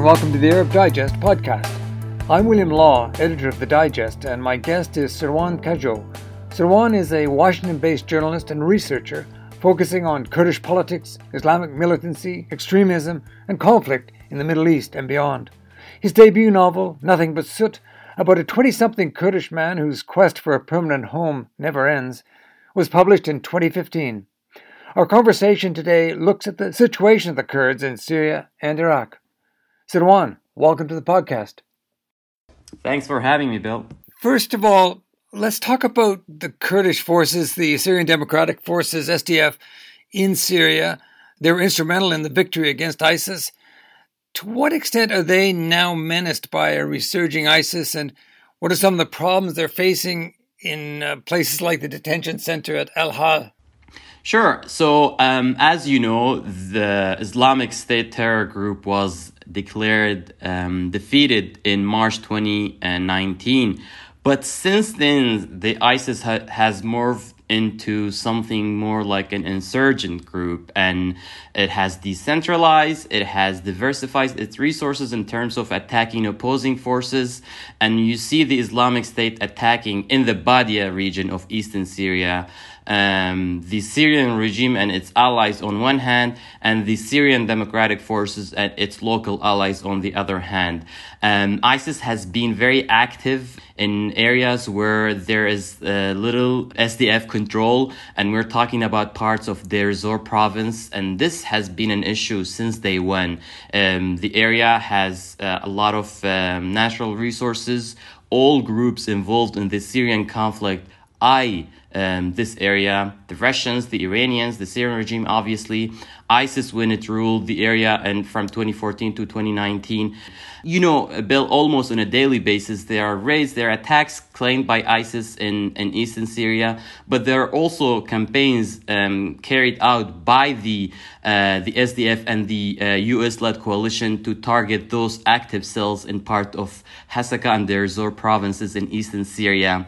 and welcome to the Arab Digest podcast. I'm William Law, editor of the Digest, and my guest is Sirwan Kajo. Sirwan is a Washington based journalist and researcher focusing on Kurdish politics, Islamic militancy, extremism, and conflict in the Middle East and beyond. His debut novel, Nothing But Soot, about a 20 something Kurdish man whose quest for a permanent home never ends, was published in 2015. Our conversation today looks at the situation of the Kurds in Syria and Iraq. Sirwan, welcome to the podcast. Thanks for having me, Bill. First of all, let's talk about the Kurdish forces, the Syrian Democratic Forces, SDF, in Syria. They were instrumental in the victory against ISIS. To what extent are they now menaced by a resurging ISIS, and what are some of the problems they're facing in uh, places like the detention center at Al Hol? Sure. So, um, as you know, the Islamic State terror group was declared um, defeated in March 2019. But since then, the ISIS ha- has morphed into something more like an insurgent group and it has decentralized it has diversified its resources in terms of attacking opposing forces and you see the islamic state attacking in the badia region of eastern syria um, the Syrian regime and its allies on one hand, and the Syrian Democratic Forces and its local allies on the other hand. Um, ISIS has been very active in areas where there is uh, little SDF control, and we're talking about parts of Deir Zor province, and this has been an issue since day one. Um, the area has uh, a lot of um, natural resources. All groups involved in the Syrian conflict eye um, this area. The Russians, the Iranians, the Syrian regime, obviously. ISIS when it ruled the area and from 2014 to 2019. You know, Bill, almost on a daily basis, there are raids, there are attacks claimed by ISIS in, in eastern Syria, but there are also campaigns um, carried out by the, uh, the SDF and the uh, US led coalition to target those active cells in part of Hasaka and Deir Zor provinces in eastern Syria.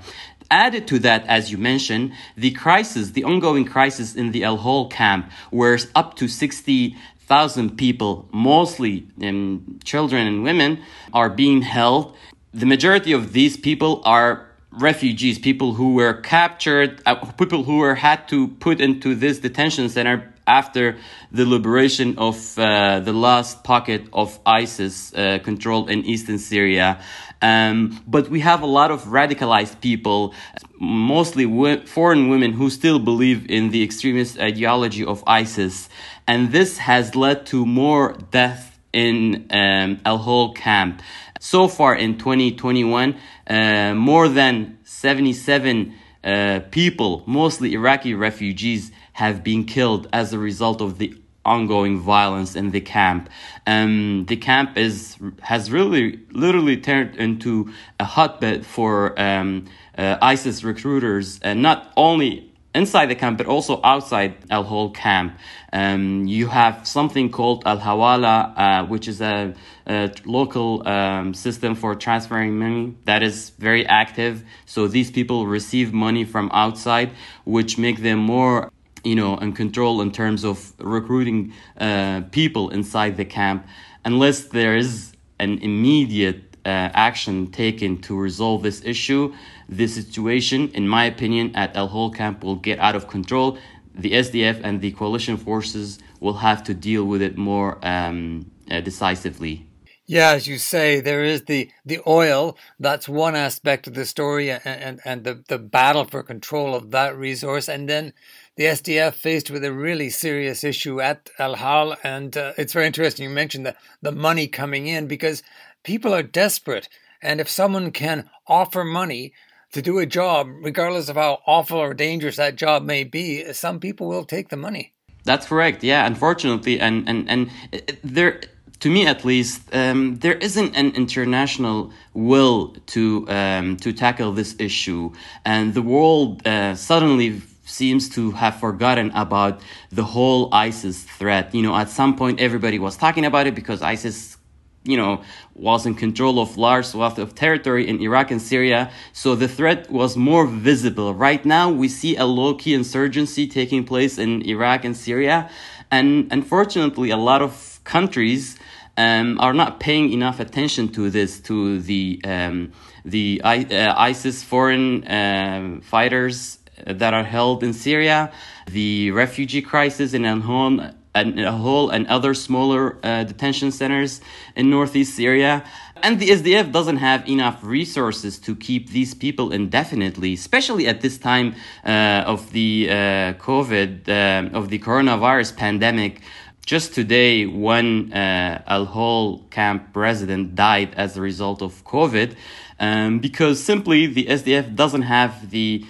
Added to that, as you mentioned, the crisis, the ongoing crisis in the Al Hol camp, where up to 60,000 people, mostly um, children and women, are being held. The majority of these people are refugees, people who were captured, uh, people who were had to put into this detention center after the liberation of uh, the last pocket of ISIS uh, controlled in eastern Syria. Um, but we have a lot of radicalized people, mostly foreign women who still believe in the extremist ideology of ISIS. And this has led to more death in um, Al Hol camp. So far in 2021, uh, more than 77 uh, people, mostly Iraqi refugees, have been killed as a result of the ongoing violence in the camp. Um, the camp is has really literally turned into a hotbed for um, uh, ISIS recruiters, and not only inside the camp but also outside Al Hol camp. Um, you have something called Al Hawala, uh, which is a, a local um, system for transferring money that is very active. So these people receive money from outside, which make them more you know, and control in terms of recruiting uh, people inside the camp, unless there is an immediate uh, action taken to resolve this issue, the situation, in my opinion, at Al Hol camp will get out of control. The SDF and the coalition forces will have to deal with it more um, uh, decisively. Yeah, as you say, there is the, the oil. That's one aspect of the story, and, and, and the, the battle for control of that resource. And then the SDF faced with a really serious issue at Al Hol. and uh, it's very interesting. You mentioned the, the money coming in because people are desperate, and if someone can offer money to do a job, regardless of how awful or dangerous that job may be, some people will take the money. That's correct. Yeah, unfortunately, and and and uh, there to me at least, um, there isn't an international will to um, to tackle this issue, and the world uh, suddenly seems to have forgotten about the whole ISIS threat. You know, at some point everybody was talking about it because ISIS you know, was in control of large swath of territory in Iraq and Syria. So the threat was more visible. Right now, we see a low-key insurgency taking place in Iraq and Syria. And unfortunately, a lot of countries um, are not paying enough attention to this, to the um, the uh, ISIS foreign um, fighters that are held in Syria, the refugee crisis in Al Hol and other smaller uh, detention centers in northeast Syria. And the SDF doesn't have enough resources to keep these people indefinitely, especially at this time uh, of the uh, COVID, uh, of the coronavirus pandemic. Just today, one uh, Al Hol camp resident died as a result of COVID um, because simply the SDF doesn't have the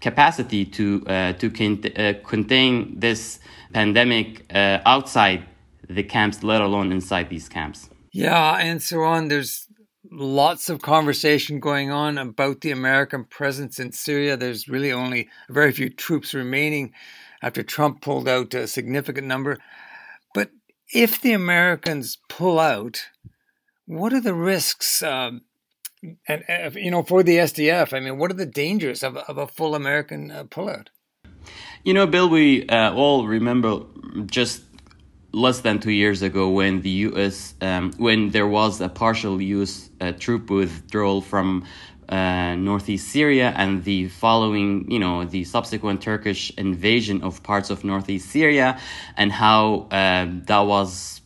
capacity to uh, to uh, contain this pandemic uh, outside the camps, let alone inside these camps. Yeah, and so on. There's lots of conversation going on about the American presence in Syria. There's really only very few troops remaining after Trump pulled out a significant number. But if the Americans pull out, what are the risks? Um, and uh, you know, for the SDF, I mean, what are the dangers of, of a full American uh, pullout? You know, Bill, we uh, all remember just less than two years ago when the U.S. Um, when there was a partial U.S. Uh, troop withdrawal from uh, northeast Syria and the following, you know, the subsequent Turkish invasion of parts of northeast Syria, and how uh, that was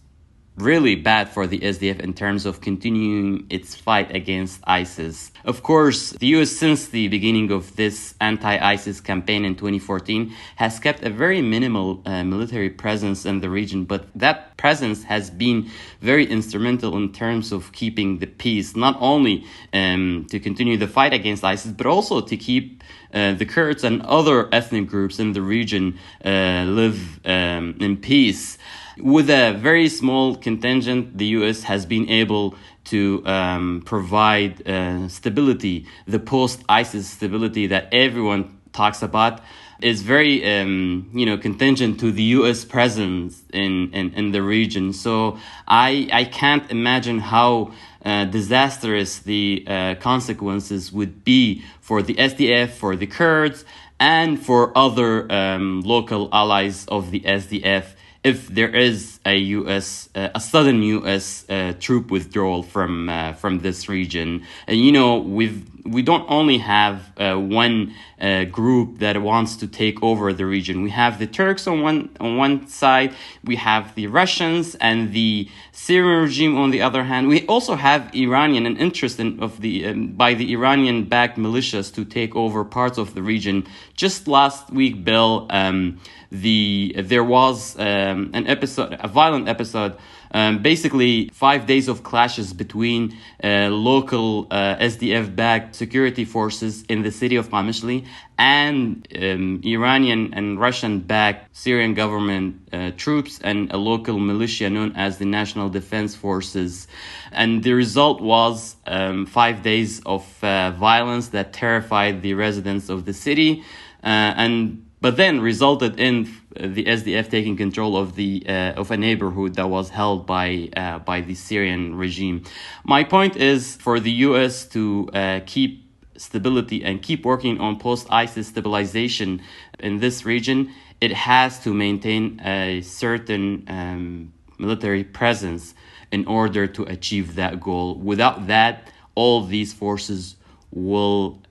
really bad for the SDF in terms of continuing its fight against ISIS. Of course, the US, since the beginning of this anti ISIS campaign in 2014, has kept a very minimal uh, military presence in the region, but that presence has been very instrumental in terms of keeping the peace, not only um, to continue the fight against ISIS, but also to keep uh, the Kurds and other ethnic groups in the region uh, live um, in peace. With a very small contingent, the US has been able to um, provide uh, stability, the post ISIS stability that everyone talks about is very um, you know contingent to the U.S. presence in, in, in the region. So I I can't imagine how uh, disastrous the uh, consequences would be for the SDF, for the Kurds, and for other um, local allies of the SDF if there is a U.S. Uh, a sudden U.S. Uh, troop withdrawal from uh, from this region, and you know we've we don't only have uh, one uh, group that wants to take over the region. We have the Turks on one on one side, we have the Russians and the Syrian regime on the other hand. We also have Iranian an interest in, of the um, by the Iranian backed militias to take over parts of the region. Just last week, Bill, um, the there was um, an episode, a violent episode um, basically five days of clashes between uh, local uh, SDF backed security forces in the city of Qamishli and um, Iranian and Russian backed Syrian government uh, troops and a local militia known as the National Defense Forces. And the result was um, five days of uh, violence that terrified the residents of the city. Uh, and but then resulted in the SDF taking control of the uh, of a neighborhood that was held by uh, by the Syrian regime. My point is for the U.S. to uh, keep stability and keep working on post ISIS stabilization in this region, it has to maintain a certain um, military presence in order to achieve that goal. Without that, all these forces will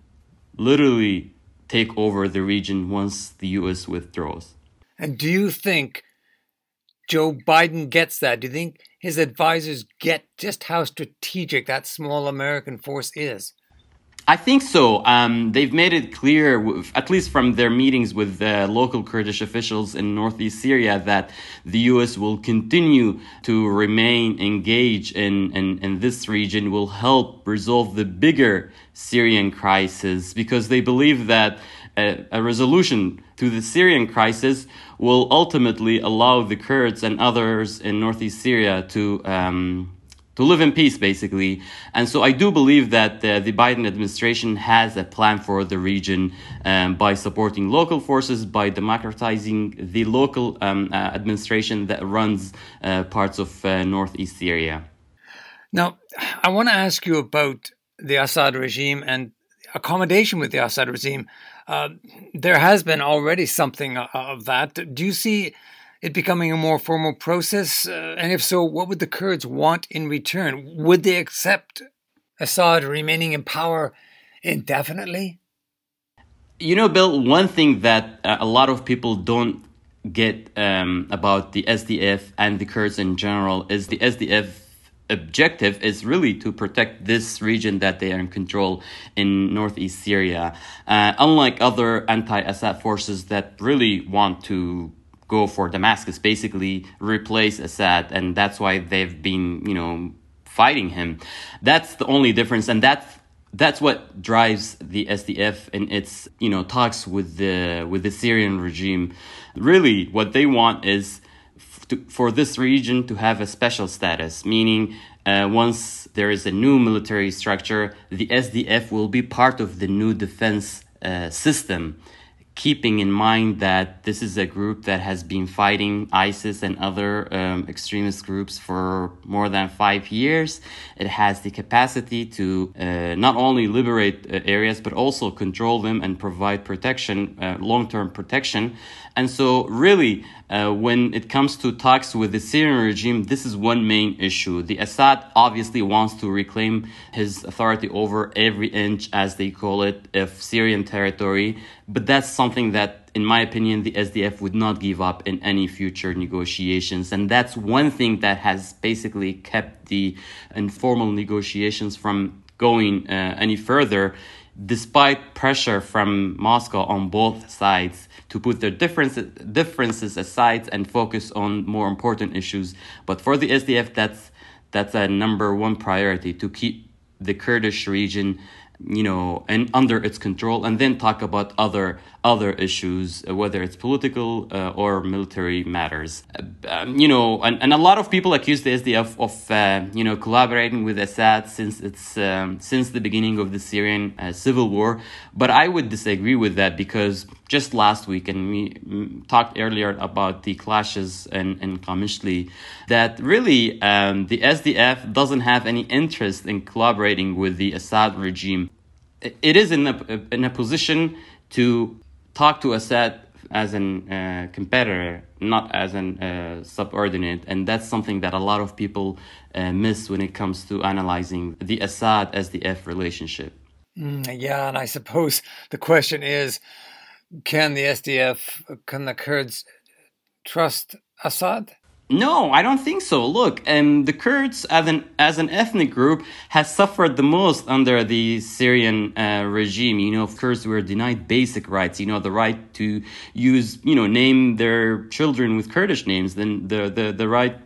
literally take over the region once the US withdraws. And do you think Joe Biden gets that? Do you think his advisors get just how strategic that small American force is? I think so. Um, they've made it clear, at least from their meetings with local Kurdish officials in northeast Syria, that the U.S. will continue to remain engaged in, in, in this region, will help resolve the bigger Syrian crisis, because they believe that a, a resolution to the Syrian crisis will ultimately allow the Kurds and others in northeast Syria to. Um, to live in peace, basically. And so I do believe that uh, the Biden administration has a plan for the region um, by supporting local forces, by democratizing the local um, uh, administration that runs uh, parts of uh, northeast Syria. Now, I want to ask you about the Assad regime and accommodation with the Assad regime. Uh, there has been already something of that. Do you see it becoming a more formal process? Uh, and if so, what would the Kurds want in return? Would they accept Assad remaining in power indefinitely? You know, Bill, one thing that uh, a lot of people don't get um, about the SDF and the Kurds in general is the SDF objective is really to protect this region that they are in control in northeast Syria. Uh, unlike other anti Assad forces that really want to go for Damascus, basically replace Assad, and that's why they've been, you know, fighting him. That's the only difference, and that's that's what drives the SDF in its you know talks with the with the Syrian regime. Really, what they want is to, for this region to have a special status, meaning uh, once there is a new military structure, the SDF will be part of the new defense uh, system keeping in mind that this is a group that has been fighting ISIS and other um, extremist groups for more than five years. It has the capacity to uh, not only liberate uh, areas, but also control them and provide protection, uh, long term protection. And so, really, uh, when it comes to talks with the Syrian regime, this is one main issue. The Assad obviously wants to reclaim his authority over every inch, as they call it, of Syrian territory. But that's something that, in my opinion, the SDF would not give up in any future negotiations. And that's one thing that has basically kept the informal negotiations from going uh, any further despite pressure from Moscow on both sides to put their differences, differences aside and focus on more important issues. But for the SDF, that's that's a number one priority to keep the Kurdish region you know and under its control and then talk about other other issues uh, whether it's political uh, or military matters. Uh, um, you know and, and a lot of people accuse the SDF of uh, you know collaborating with Assad since it's um, since the beginning of the Syrian uh, civil war. But I would disagree with that because just last week and we mm, talked earlier about the clashes in, in Qamishli that really um, the SDF doesn't have any interest in collaborating with the Assad regime. It is in a, in a position to talk to Assad as a uh, competitor, not as a uh, subordinate. And that's something that a lot of people uh, miss when it comes to analyzing the Assad SDF relationship. Mm, yeah, and I suppose the question is can the SDF, can the Kurds trust Assad? No, I don't think so. Look, um, the Kurds as an as an ethnic group has suffered the most under the Syrian uh, regime. You know, Kurds were denied basic rights. You know, the right to use, you know, name their children with Kurdish names, then the the the right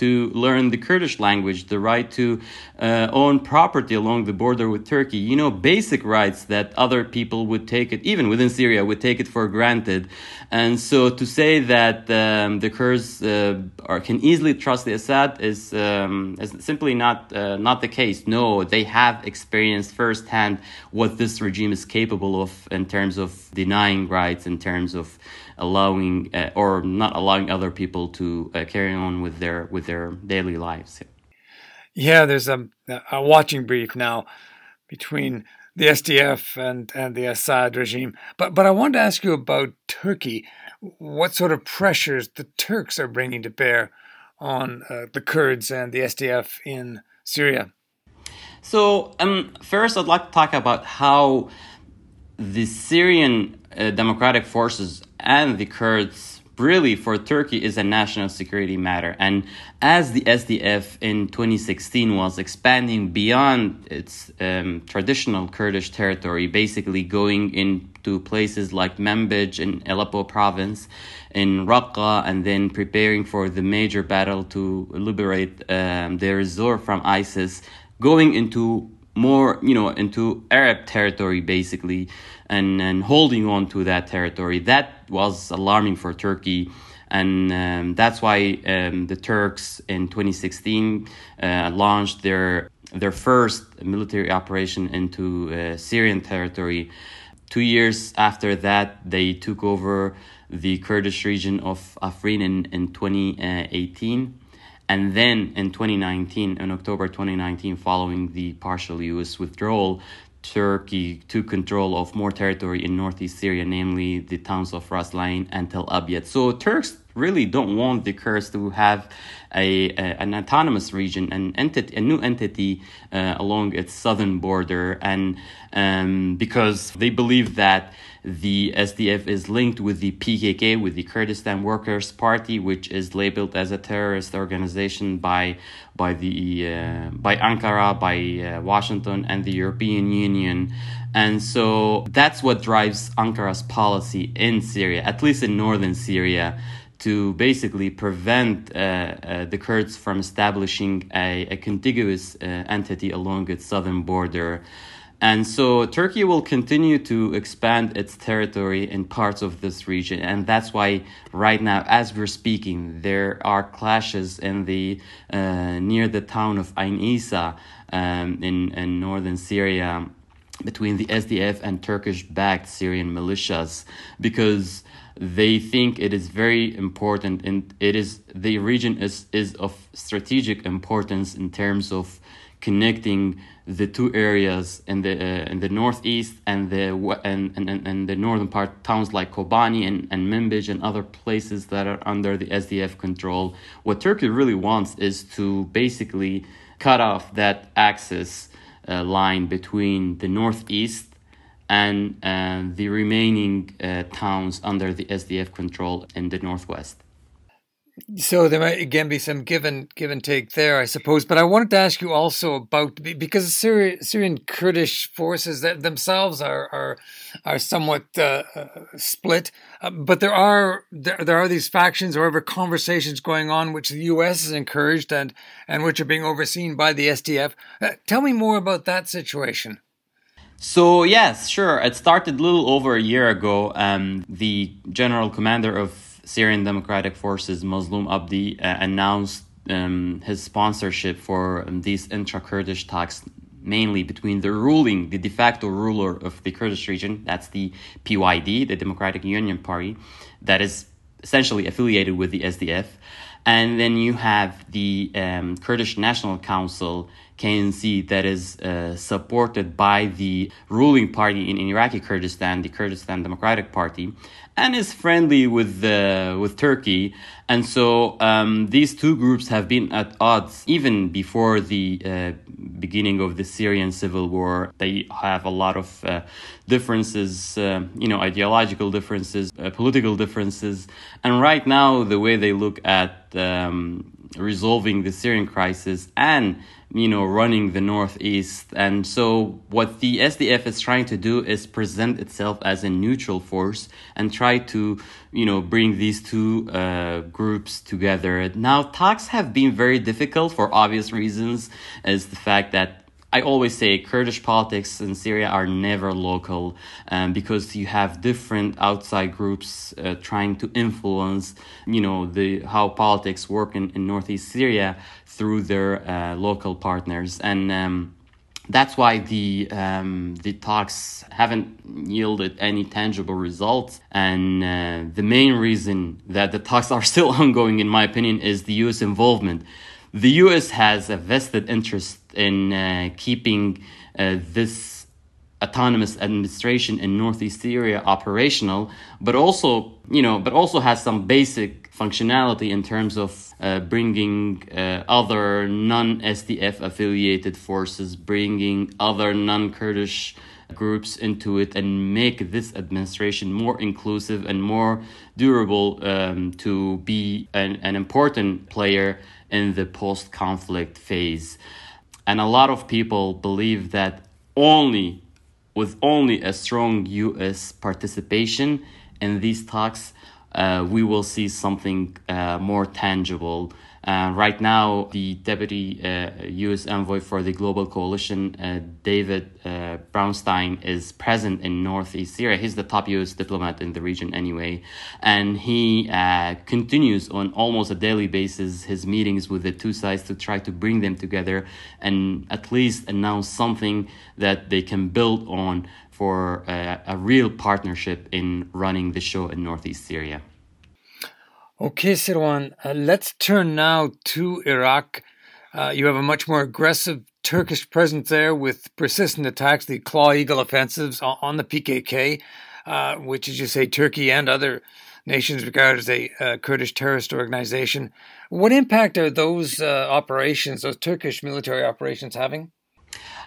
to learn the Kurdish language, the right to uh, own property along the border with Turkey, you know, basic rights that other people would take it, even within Syria, would take it for granted. And so to say that um, the Kurds uh, are, can easily trust the Assad is, um, is simply not, uh, not the case. No, they have experienced firsthand what this regime is capable of in terms of denying rights, in terms of allowing uh, or not allowing other people to uh, carry on with their with their daily lives. Yeah, there's a, a watching brief now between the SDF and, and the Assad regime. But but I want to ask you about Turkey. What sort of pressures the Turks are bringing to bear on uh, the Kurds and the SDF in Syria? So um, first, I'd like to talk about how the Syrian uh, democratic forces and the Kurds really for Turkey is a national security matter. And as the SDF in 2016 was expanding beyond its um, traditional Kurdish territory, basically going into places like Manbij in Aleppo province, in Raqqa, and then preparing for the major battle to liberate um, Deir ez-Zor from ISIS, going into more, you know, into Arab territory basically, and, and holding on to that territory. That was alarming for Turkey. And um, that's why um, the Turks in 2016 uh, launched their their first military operation into uh, Syrian territory. Two years after that, they took over the Kurdish region of Afrin in, in 2018. And then in 2019, in October 2019, following the partial US withdrawal, Turkey took control of more territory in northeast Syria, namely the towns of Ras al-Ain and Tel Abyad. So Turks really don't want the Kurds to have a, a an autonomous region, an entity, a new entity uh, along its southern border, and um, because they believe that the SDF is linked with the PKK, with the Kurdistan Workers' Party, which is labeled as a terrorist organization by by the uh, by Ankara, by uh, Washington, and the European Union. And so that's what drives Ankara's policy in Syria, at least in northern Syria, to basically prevent uh, uh, the Kurds from establishing a, a contiguous uh, entity along its southern border. And so Turkey will continue to expand its territory in parts of this region. And that's why right now, as we're speaking, there are clashes in the, uh, near the town of Ain Isa um, in, in northern Syria between the SDF and Turkish backed Syrian militias because they think it is very important and it is the region is, is of strategic importance in terms of connecting the two areas in the uh, in the northeast and the and, and, and the northern part towns like Kobani and, and Manbij and other places that are under the SDF control. What Turkey really wants is to basically cut off that axis uh, line between the northeast and uh, the remaining uh, towns under the SDF control in the northwest. So there might again be some give and give and take there, I suppose. But I wanted to ask you also about because Syrian, Syrian Kurdish forces that themselves are are are somewhat uh, uh, split, uh, but there are there, there are these factions or ever conversations going on which the U.S. has encouraged and and which are being overseen by the SDF. Uh, tell me more about that situation. So yes, sure. It started a little over a year ago. Um, the general commander of Syrian Democratic Forces Mazloum Abdi uh, announced um, his sponsorship for um, these intra Kurdish talks, mainly between the ruling, the de facto ruler of the Kurdish region, that's the PYD, the Democratic Union Party, that is essentially affiliated with the SDF. And then you have the um, Kurdish National Council, KNC, that is uh, supported by the ruling party in, in Iraqi Kurdistan, the Kurdistan Democratic Party and is friendly with uh, with Turkey. And so um, these two groups have been at odds even before the uh, beginning of the Syrian civil war. They have a lot of uh, differences, uh, you know, ideological differences, uh, political differences. And right now, the way they look at um, resolving the Syrian crisis and you know running the northeast. And so what the SDF is trying to do is present itself as a neutral force and try to you know bring these two uh, groups together. Now talks have been very difficult for obvious reasons as the fact that I always say Kurdish politics in Syria are never local um, because you have different outside groups uh, trying to influence, you know, the how politics work in, in northeast Syria through their uh, local partners and. Um, that's why the um, the talks haven't yielded any tangible results, and uh, the main reason that the talks are still ongoing, in my opinion, is the U.S. involvement. The U.S. has a vested interest in uh, keeping uh, this autonomous administration in northeast Syria operational, but also you know, but also has some basic functionality in terms of uh, bringing uh, other non-SDF affiliated forces, bringing other non-Kurdish groups into it and make this administration more inclusive and more durable um, to be an, an important player in the post conflict phase. And a lot of people believe that only with only a strong US participation in these talks, uh, we will see something uh, more tangible uh, right now, the deputy uh, U.S. envoy for the Global Coalition, uh, David uh, Brownstein, is present in northeast Syria. He's the top U.S. diplomat in the region, anyway, and he uh, continues on almost a daily basis his meetings with the two sides to try to bring them together and at least announce something that they can build on for uh, a real partnership in running the show in northeast Syria. Okay, Sirwan, uh, let's turn now to Iraq. Uh, you have a much more aggressive Turkish presence there with persistent attacks, the Claw Eagle offensives on, the PKK, uh, which, as you say, Turkey and other nations regard as a uh, Kurdish terrorist organization. What impact are those uh, operations, those Turkish military operations, having?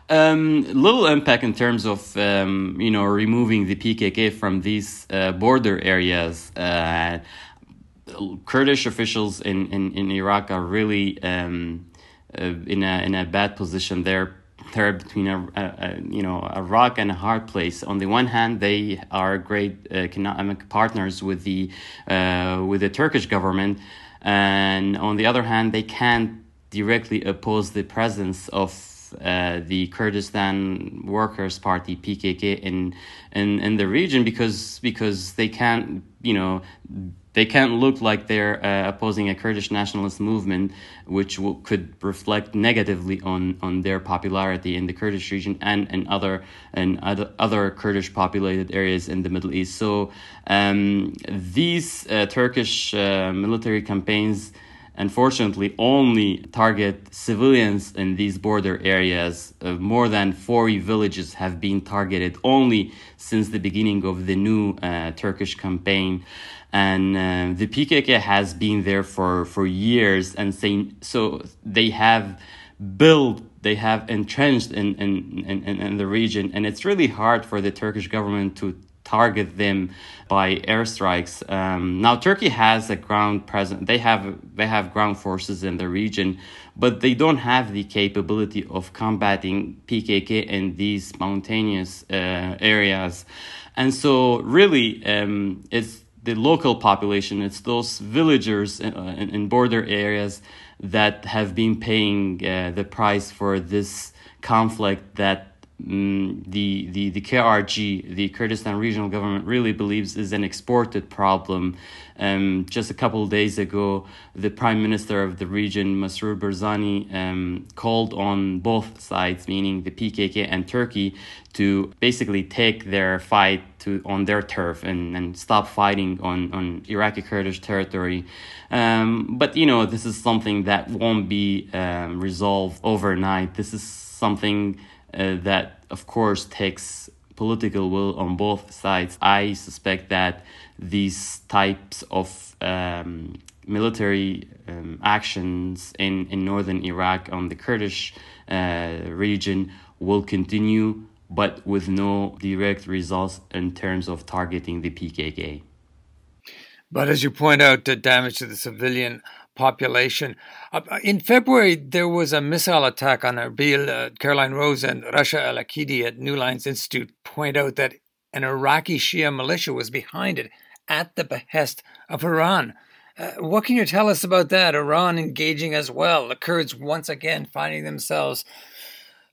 Um, little impact in terms of um, you know removing the PKK from these uh, border areas. Uh, Kurdish officials in, in, in Iraq are really um, uh, in a in a bad position. They're they're between a, a, a, you know a rock and a hard place. On the one hand, they are great uh, economic partners with the uh, with the Turkish government, and on the other hand, they can't directly oppose the presence of uh, the Kurdistan Workers Party (PKK) in in in the region because because they can't you know they can't look like they're uh, opposing a Kurdish nationalist movement, which could reflect negatively on, on their popularity in the Kurdish region and in other and other, other Kurdish populated areas in the Middle East. So um, these uh, Turkish uh, military campaigns unfortunately only target civilians in these border areas. Uh, more than 40 villages have been targeted only since the beginning of the new uh, Turkish campaign. And uh, the PKK has been there for, for years, and saying, so they have built they have entrenched in, in, in, in the region and it's really hard for the turkish government to target them by airstrikes. Um, now Turkey has a ground presence. They have they have ground forces in the region, but they don't have the capability of combating PKK in these mountainous uh, areas, and so really um, it's the local population. It's those villagers in, uh, in, in border areas that have been paying uh, the price for this conflict that Mm, the, the, the KRG, the Kurdistan Regional Government, really believes is an exported problem. Um, just a couple of days ago, the Prime Minister of the region, Masroor Barzani, um, called on both sides, meaning the PKK and Turkey, to basically take their fight to on their turf and, and stop fighting on, on Iraqi Kurdish territory. Um, but you know, this is something that won't be um, resolved overnight. This is something uh, that, of course, takes political will on both sides. I suspect that these types of um, military um, actions in, in northern Iraq on the Kurdish uh, region will continue, but with no direct results in terms of targeting the PKK. But as you point out, the damage to the civilian population. Uh, in February, there was a missile attack on Erbil. Uh, Caroline Rose and Rasha Al Aqeedi at New Lines Institute point out that an Iraqi Shia militia was behind it at the behest of Iran. Uh, what can you tell us about that? Iran engaging as well, the Kurds once again finding themselves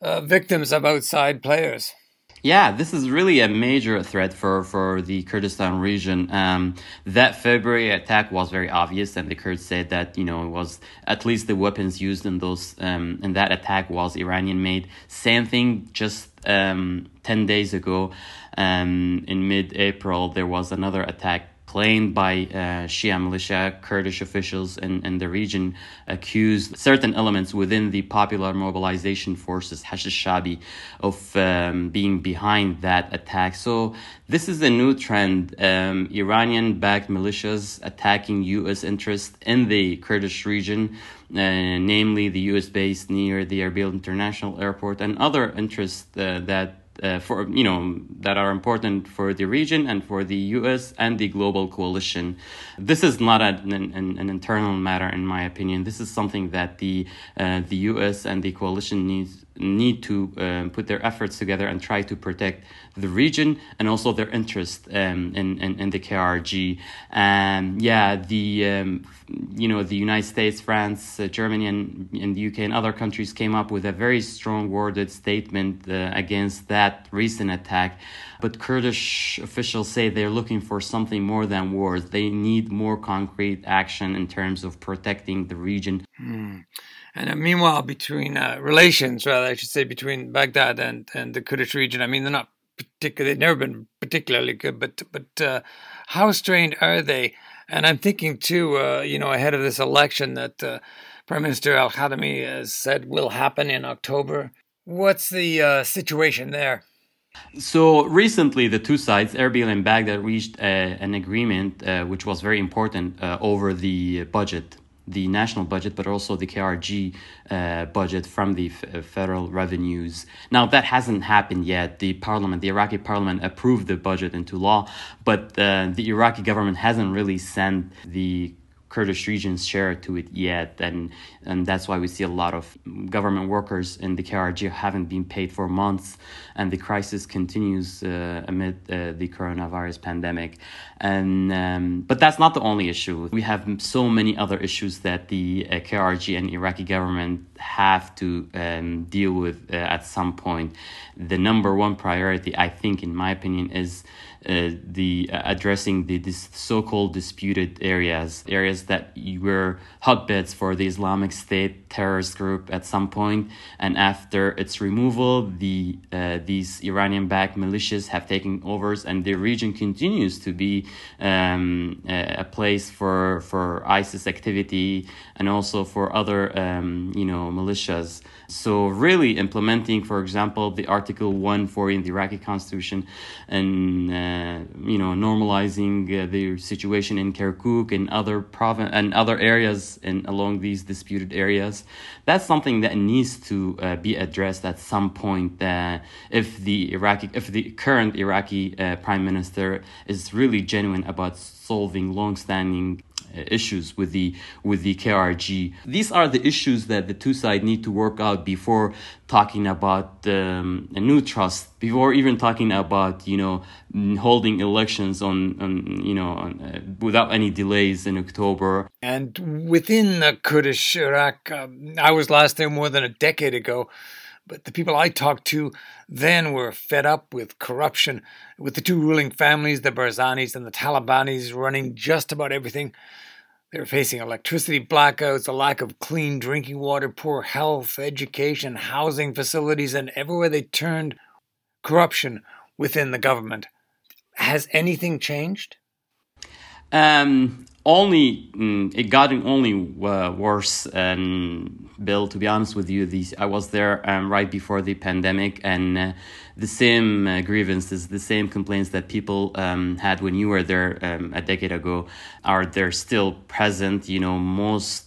uh, victims of outside players. Yeah, this is really a major threat for, for the Kurdistan region. Um, that February attack was very obvious, and the Kurds said that you know it was at least the weapons used in those um, in that attack was Iranian made. Same thing just um, ten days ago, um, in mid April, there was another attack claimed by uh, Shia militia, Kurdish officials in, in the region accused certain elements within the popular mobilization forces, Hashd al-Shabi, of um, being behind that attack. So this is a new trend. Um, Iranian-backed militias attacking U.S. interests in the Kurdish region, uh, namely the U.S. base near the Erbil International Airport and other interests uh, that uh, for you know that are important for the region and for the U.S. and the global coalition. This is not an, an, an internal matter, in my opinion. This is something that the uh, the U.S. and the coalition needs need to um, put their efforts together and try to protect the region and also their interest um, in, in, in the KRG. And yeah, the um, you know the United States, France, uh, Germany, and, and the UK and other countries came up with a very strong worded statement uh, against that recent attack. But Kurdish officials say they're looking for something more than words. They need more concrete action in terms of protecting the region. Hmm. And uh, meanwhile, between uh, relations, rather, I should say, between Baghdad and, and the Kurdish region, I mean, they're not particularly, they've never been particularly good, but, but uh, how strained are they? And I'm thinking, too, uh, you know, ahead of this election that uh, Prime Minister Al Kadhimi has said will happen in October. What's the uh, situation there? So recently, the two sides, Erbil and Baghdad, reached uh, an agreement uh, which was very important uh, over the budget, the national budget, but also the KRG uh, budget from the f- federal revenues. Now, that hasn't happened yet. The parliament, the Iraqi parliament, approved the budget into law, but uh, the Iraqi government hasn't really sent the Kurdish regions share to it yet, and and that's why we see a lot of government workers in the KRG haven't been paid for months, and the crisis continues uh, amid uh, the coronavirus pandemic, and um, but that's not the only issue. We have so many other issues that the uh, KRG and Iraqi government have to um, deal with uh, at some point. The number one priority, I think, in my opinion, is uh, the uh, addressing the this so-called disputed areas, areas that were hotbeds for the Islamic State terrorist group at some point, and after its removal, the uh, these Iranian-backed militias have taken over, and the region continues to be um, a place for for ISIS activity and also for other um, you know militias. So really implementing, for example, the Article 140 in the Iraqi constitution and, uh, you know, normalizing uh, the situation in Kirkuk and other province and other areas in along these disputed areas. That's something that needs to uh, be addressed at some point. Uh, if the Iraqi, if the current Iraqi uh, prime minister is really genuine about solving long-standing uh, issues with the with the KRG. These are the issues that the two sides need to work out before talking about um, a new trust. Before even talking about you know holding elections on, on you know on, uh, without any delays in October. And within the Kurdish Iraq, um, I was last there more than a decade ago. But the people I talked to then were fed up with corruption, with the two ruling families, the Barzanis and the Talabanis, running just about everything. They were facing electricity blackouts, a lack of clean drinking water, poor health, education, housing facilities, and everywhere they turned, corruption within the government. Has anything changed? Um, only mm, it got only uh, worse. And Bill, to be honest with you, these I was there um, right before the pandemic, and uh, the same uh, grievances, the same complaints that people um, had when you were there um, a decade ago, are there still present. You know, most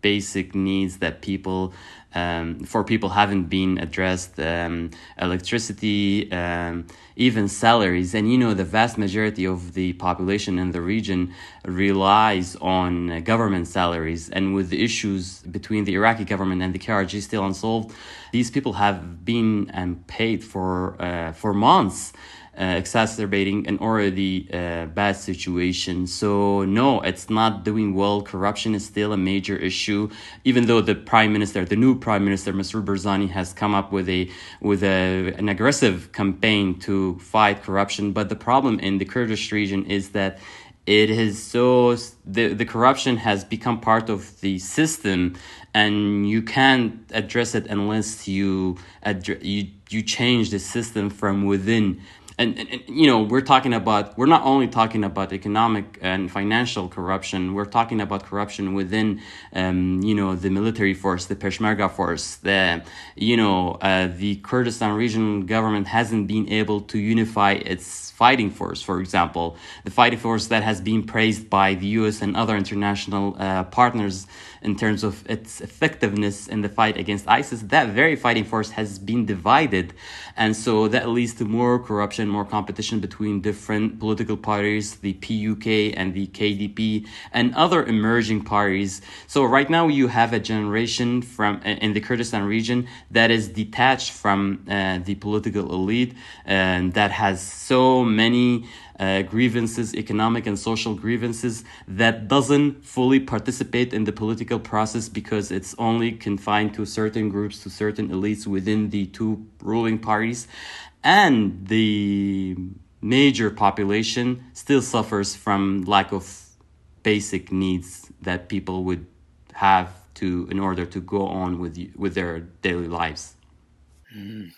basic needs that people um, for people haven't been addressed um, electricity um, even salaries. And you know the vast majority of the population in the region relies on government salaries. And with the issues between the iraqi government and the krg still unsolved these people have been um, paid for uh, for months uh, exacerbating an already uh, bad situation. So no, it's not doing well. Corruption is still a major issue, even though the prime minister, the new prime minister, Mr. Barzani, has come up with a with a, an aggressive campaign to fight corruption. But the problem in the Kurdish region is that it is so the, the corruption has become part of the system and you can't address it unless you address, you you change the system from within and, and, and, you know we're talking about we're not only talking about economic and financial corruption we're talking about corruption within um, you know the military force the peshmerga force the you know uh, the kurdistan regional government hasn't been able to unify its fighting force for example. The fighting force that has been praised by the us and other international uh, partners in terms of its effectiveness in the fight against isis that very fighting force has been divided. And so that leads to more corruption more competition between different political parties, the PUK and the KDP, and other emerging parties. So right now you have a generation from in the Kurdistan region that is detached from uh, the political elite and that has so many uh, grievances, economic and social grievances, that doesn't fully participate in the political process because it's only confined to certain groups, to certain elites within the two ruling parties and the major population still suffers from lack of basic needs that people would have to in order to go on with with their daily lives. Mm.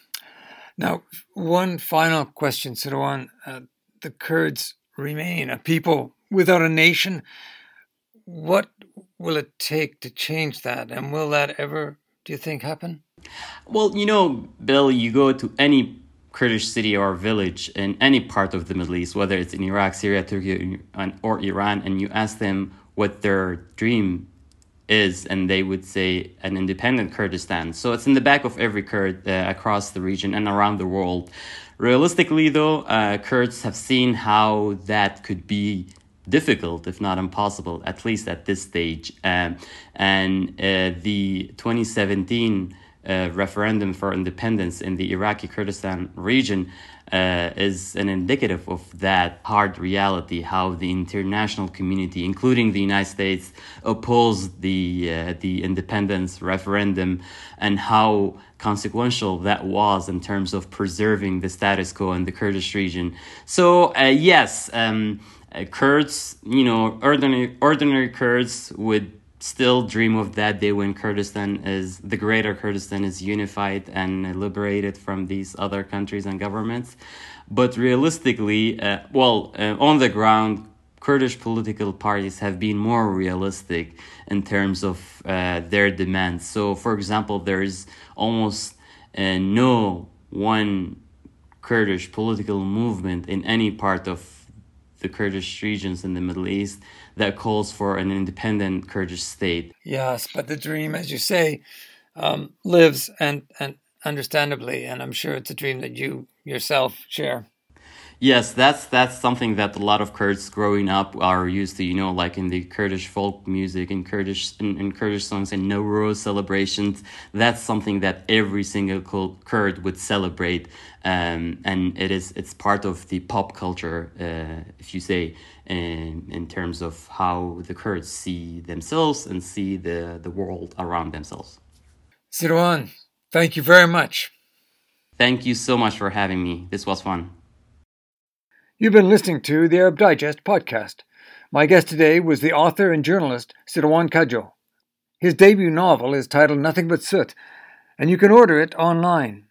Now, one final question, Sirwan. Uh, the Kurds remain a people without a nation. What will it take to change that, and will that ever, do you think, happen? Well, you know, Bill, you go to any Kurdish city or village in any part of the Middle East, whether it's in Iraq, Syria, Turkey, or Iran, and you ask them what their dream is, and they would say an independent Kurdistan. So it's in the back of every Kurd uh, across the region and around the world. Realistically, though, uh, Kurds have seen how that could be difficult, if not impossible, at least at this stage. Um, and uh, the 2017 uh, referendum for independence in the Iraqi Kurdistan region uh, is an indicative of that hard reality how the international community including the United States opposed the uh, the independence referendum and how consequential that was in terms of preserving the status quo in the Kurdish region. So uh, yes um, uh, Kurds you know ordinary ordinary Kurds would still dream of that day when Kurdistan is the greater Kurdistan is unified and liberated from these other countries and governments. But realistically, uh, well, uh, on the ground, Kurdish political parties have been more realistic in terms of uh, their demands. So, for example, there is almost uh, no one Kurdish political movement in any part of the Kurdish regions in the Middle East that calls for an independent Kurdish state. Yes, but the dream, as you say, um, lives and, and understandably, and I'm sure it's a dream that you yourself share. Yes, that's that's something that a lot of Kurds growing up are used to. You know, like in the Kurdish folk music and Kurdish in, in Kurdish songs and Nowruz celebrations. That's something that every single Kurd would celebrate, um, and it is it's part of the pop culture, uh, if you say, in in terms of how the Kurds see themselves and see the the world around themselves. Sirwan, thank you very much. Thank you so much for having me. This was fun. You've been listening to the Arab Digest podcast. My guest today was the author and journalist Sirwan Kajo. His debut novel is titled Nothing But Soot, and you can order it online.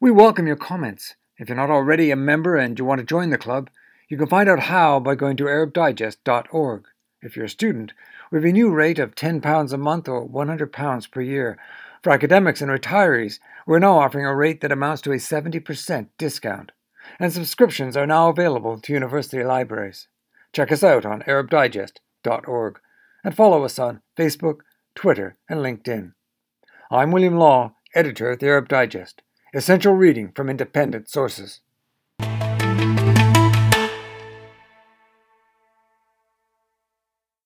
We welcome your comments. If you're not already a member and you want to join the club, you can find out how by going to ArabDigest.org. If you're a student, we have a new rate of £10 a month or £100 per year. For academics and retirees, we're now offering a rate that amounts to a 70% discount and subscriptions are now available to university libraries. Check us out on ArabDigest.org and follow us on Facebook, Twitter, and LinkedIn. I'm William Law, editor of the Arab Digest, essential reading from independent sources.